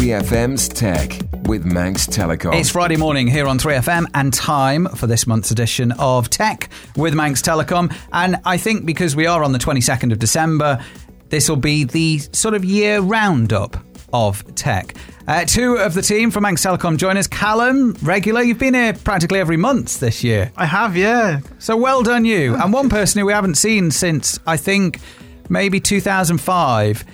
3FM's Tech with Manx Telecom. It's Friday morning here on 3FM and time for this month's edition of Tech with Manx Telecom. And I think because we are on the 22nd of December, this will be the sort of year roundup of tech. Uh, two of the team from Manx Telecom join us. Callum, regular, you've been here practically every month this year. I have, yeah. So well done you. And one person who we haven't seen since, I think, maybe 2005.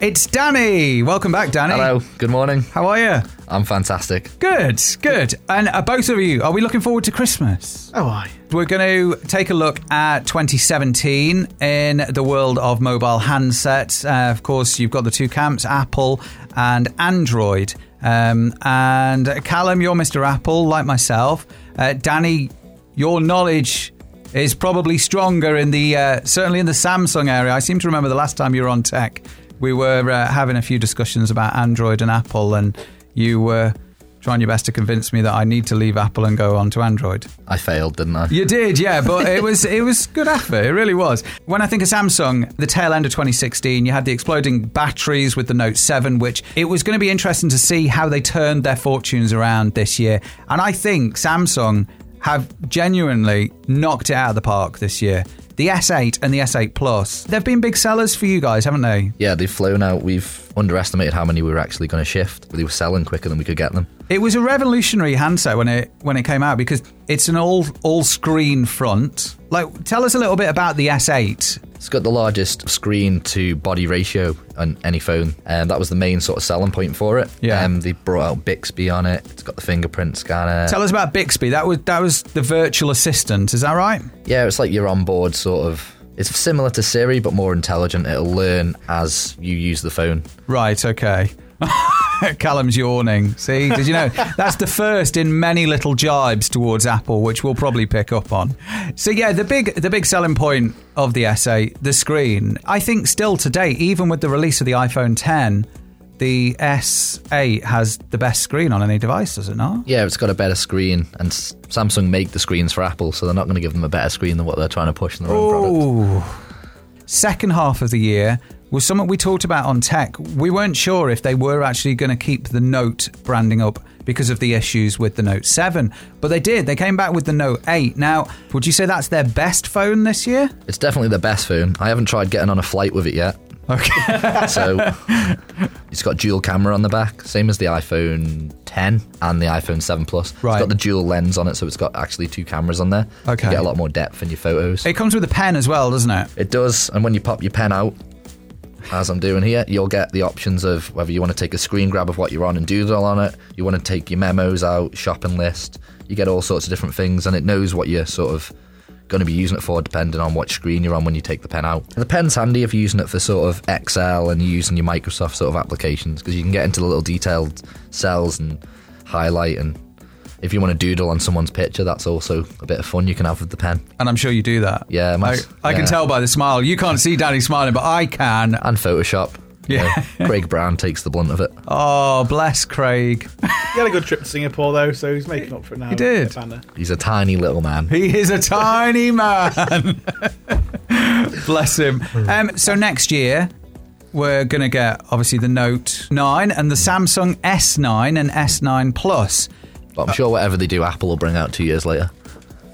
It's Danny. Welcome back, Danny. Hello, good morning. How are you? I'm fantastic. Good, good. And uh, both of you, are we looking forward to Christmas? Oh, I. We're going to take a look at 2017 in the world of mobile handsets. Uh, of course, you've got the two camps, Apple and Android. Um, and Callum, you're Mr. Apple, like myself. Uh, Danny, your knowledge is probably stronger in the uh, certainly in the Samsung area. I seem to remember the last time you were on tech, we were uh, having a few discussions about Android and Apple, and you were trying your best to convince me that I need to leave Apple and go on to Android. I failed, didn't I? You did, yeah, but it was it was good effort. It really was. When I think of Samsung, the tail end of 2016, you had the exploding batteries with the Note 7, which it was going to be interesting to see how they turned their fortunes around this year. And I think Samsung have genuinely knocked it out of the park this year. The S8 and the S8 Plus, they've been big sellers for you guys, haven't they? Yeah, they've flown out. We've underestimated how many we were actually going to shift. They were selling quicker than we could get them. It was a revolutionary handset when it when it came out because it's an all all screen front. Like, tell us a little bit about the S8. It's got the largest screen to body ratio on any phone, and that was the main sort of selling point for it. Yeah. Um, they brought out Bixby on it. It's got the fingerprint scanner. Tell us about Bixby. That was that was the virtual assistant. Is that right? yeah, it's like your onboard sort of. It's similar to Siri, but more intelligent. It'll learn as you use the phone. Right. Okay. Callum's yawning. See, did you know that's the first in many little jibes towards Apple, which we'll probably pick up on. So yeah, the big the big selling point of the S8, the screen. I think still today, even with the release of the iPhone 10, the S8 has the best screen on any device, does it not? Yeah, it's got a better screen, and Samsung make the screens for Apple, so they're not going to give them a better screen than what they're trying to push in their own product. Ooh. Second half of the year was something we talked about on tech. We weren't sure if they were actually going to keep the Note branding up because of the issues with the Note 7, but they did. They came back with the Note 8. Now, would you say that's their best phone this year? It's definitely the best phone. I haven't tried getting on a flight with it yet. Okay. So it's got dual camera on the back, same as the iPhone 10 and the iPhone 7 Plus. Right. It's got the dual lens on it, so it's got actually two cameras on there. Okay. You get a lot more depth in your photos. it comes with a pen as well, doesn't it? It does, and when you pop your pen out, as I'm doing here, you'll get the options of whether you want to take a screen grab of what you're on and doodle on it, you want to take your memos out, shopping list, you get all sorts of different things, and it knows what you're sort of going to be using it for depending on what screen you're on when you take the pen out. The pen's handy if you're using it for sort of Excel and you're using your Microsoft sort of applications because you can get into the little detailed cells and highlight and if you want to doodle on someone's picture, that's also a bit of fun you can have with the pen. And I'm sure you do that. Yeah, I, I can tell by the smile. You can't see Danny smiling, but I can. and Photoshop. You Yeah. know, Craig Brown takes the blunt of it. Oh, bless Craig. He had a good trip to Singapore, though, so he's making up for it now. He did. He's a tiny little man. He is a tiny man. Bless him. Um, so next year, we're going to get obviously the Note 9 and the Samsung S9 and S9 Plus. But I'm sure whatever they do, Apple will bring out two years later.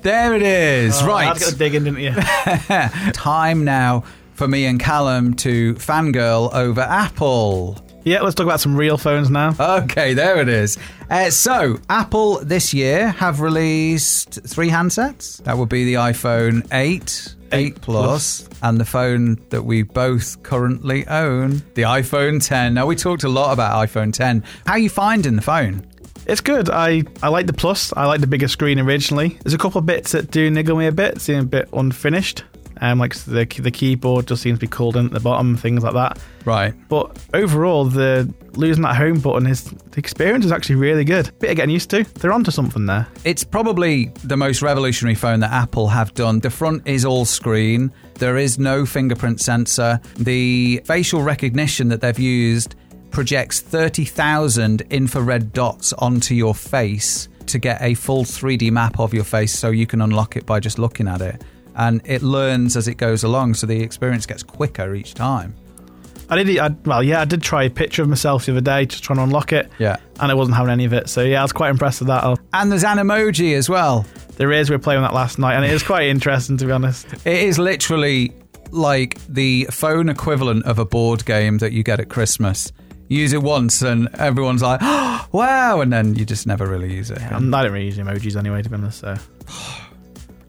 There it is. Oh, I right. had to go digging, didn't you? Time now for me and Callum to fangirl over Apple. yeah, let's talk about some real phones now. Okay, there it is. Uh, so, Apple this year have released three handsets. That would be the iPhone 8, 8 Plus, and the phone that we both currently own, the iPhone 10. Now, we talked a lot about iPhone 10. How are you finding the phone? It's good. I, I like the Plus. I like the bigger screen originally. There's a couple of bits that do niggle me a bit, seem a bit unfinished. Um, like the the keyboard just seems to be cooled in at the bottom, things like that. Right. But overall, the losing that home button is the experience is actually really good. Bit of getting used to. They're onto something there. It's probably the most revolutionary phone that Apple have done. The front is all screen. There is no fingerprint sensor. The facial recognition that they've used projects 30,000 infrared dots onto your face to get a full 3D map of your face so you can unlock it by just looking at it. And it learns as it goes along, so the experience gets quicker each time. I did. I, well, yeah, I did try a picture of myself the other day, just trying to unlock it. Yeah. and I wasn't having any of it. So yeah, I was quite impressed with that. And there's an emoji as well. there is. We were playing that last night, and it is quite interesting to be honest. It is literally like the phone equivalent of a board game that you get at Christmas. You use it once and everyone's like, oh, wow, and then you just never really use it. Um, I don't really use emojis anyway, to be honest. So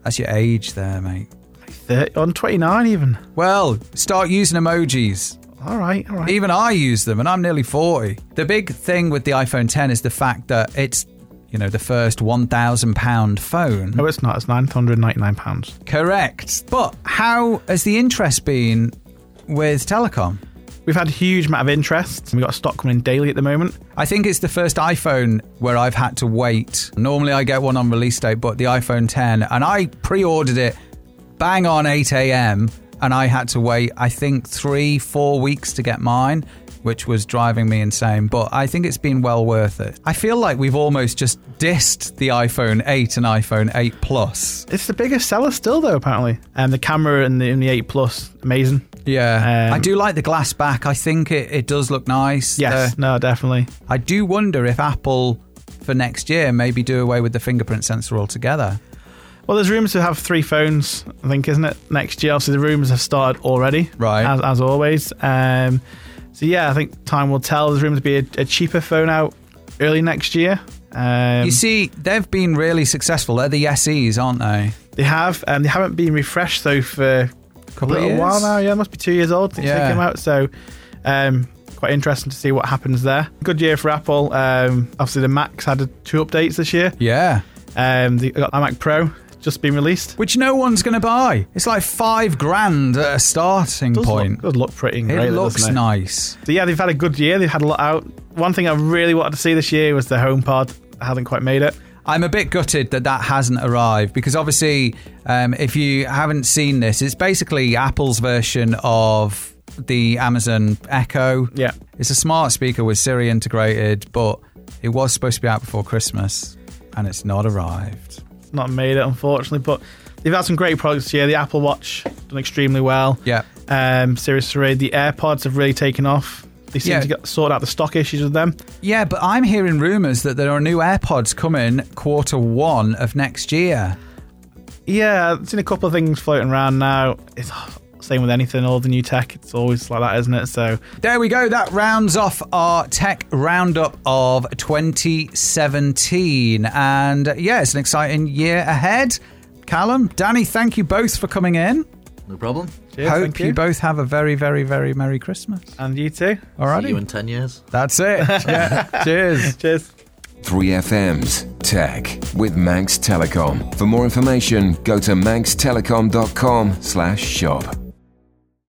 That's your age there, mate. 30, on twenty nine even. Well, start using emojis. All right, all right. Even I use them, and I'm nearly 40. The big thing with the iPhone 10 is the fact that it's, you know, the first £1,000 phone. No, it's not. It's nine hundred ninety nine pounds. Correct. But how has the interest been with telecom? We've had a huge amount of interest. We've got stock coming in daily at the moment. I think it's the first iPhone where I've had to wait. Normally I get one on release date, but the iPhone 10, and I pre ordered it bang on 8 a.m. and I had to wait, I think, three, four weeks to get mine, which was driving me insane. But I think it's been well worth it. I feel like we've almost just dissed the iPhone 8 and iPhone 8 Plus. It's the biggest seller still, though. Apparently, um, and the camera in the, in the eight plus, amazing. Yeah. Um, I do like the glass back. I think it, it does look nice. Yes, The- no, definitely. I do wonder if Apple for next year maybe do away with the fingerprint sensor altogether. Well, there's rumours to have three phones. I think, isn't it? Next year, obviously, the rumours have started already, Right. As, as always. Um, so yeah, I think time will tell. There's rumours to be a, a cheaper phone out early next year. Um, you see, they've been really successful. They're the SEs, aren't they? they have, and they haven't been refreshed though for Couple of little years? while now. Yeah, must be two years old since Yeah. they came out. So, um, quite interesting to see what happens there. Good year for Apple. Um, obviously, the Macs had two updates this year. Yeah. Um, they got the Mac Pro just been released. Which no one's going to buy. It's like five grand at a starting Does point. look, does look pretty great. it looks it? nice. So yeah, they've had a good year. They've had a lot out. One thing I really wanted to see this year was the HomePod. I haven't quite made it. I'm a bit gutted that that hasn't arrived because obviously, um, if you haven't seen this, it's basically Apple's version of the Amazon Echo. Yeah. It's a smart speaker with Siri integrated, but it was supposed to be out before Christmas and it's not arrived. It's not made it, unfortunately, but they've had some great products here. The Apple Watch done extremely well. Yeah. Um, Series 3. The AirPods have really taken off. They seem Yeah. to get sort out the stock issues with them. Yeah, but I'm hearing rumours that there are new AirPods coming quarter one of next year. Yeah, I've seen a couple of things floating around now. It's same with anything, all the new tech. It's always like that, isn't it? So There we go. That rounds off our tech roundup of 2017. And uh, yeah, it's an exciting year ahead. Callum, Danny, thank you both for coming in. No problem. Cheers, Hope thank you. both have a very, very, very Merry Christmas. and you too. All right. See you in 10 years. That's it. Yeah. Cheers. Cheers. 3FM's Tech with Manx Telecom. For more information, go to manxtelecom.com slash shop.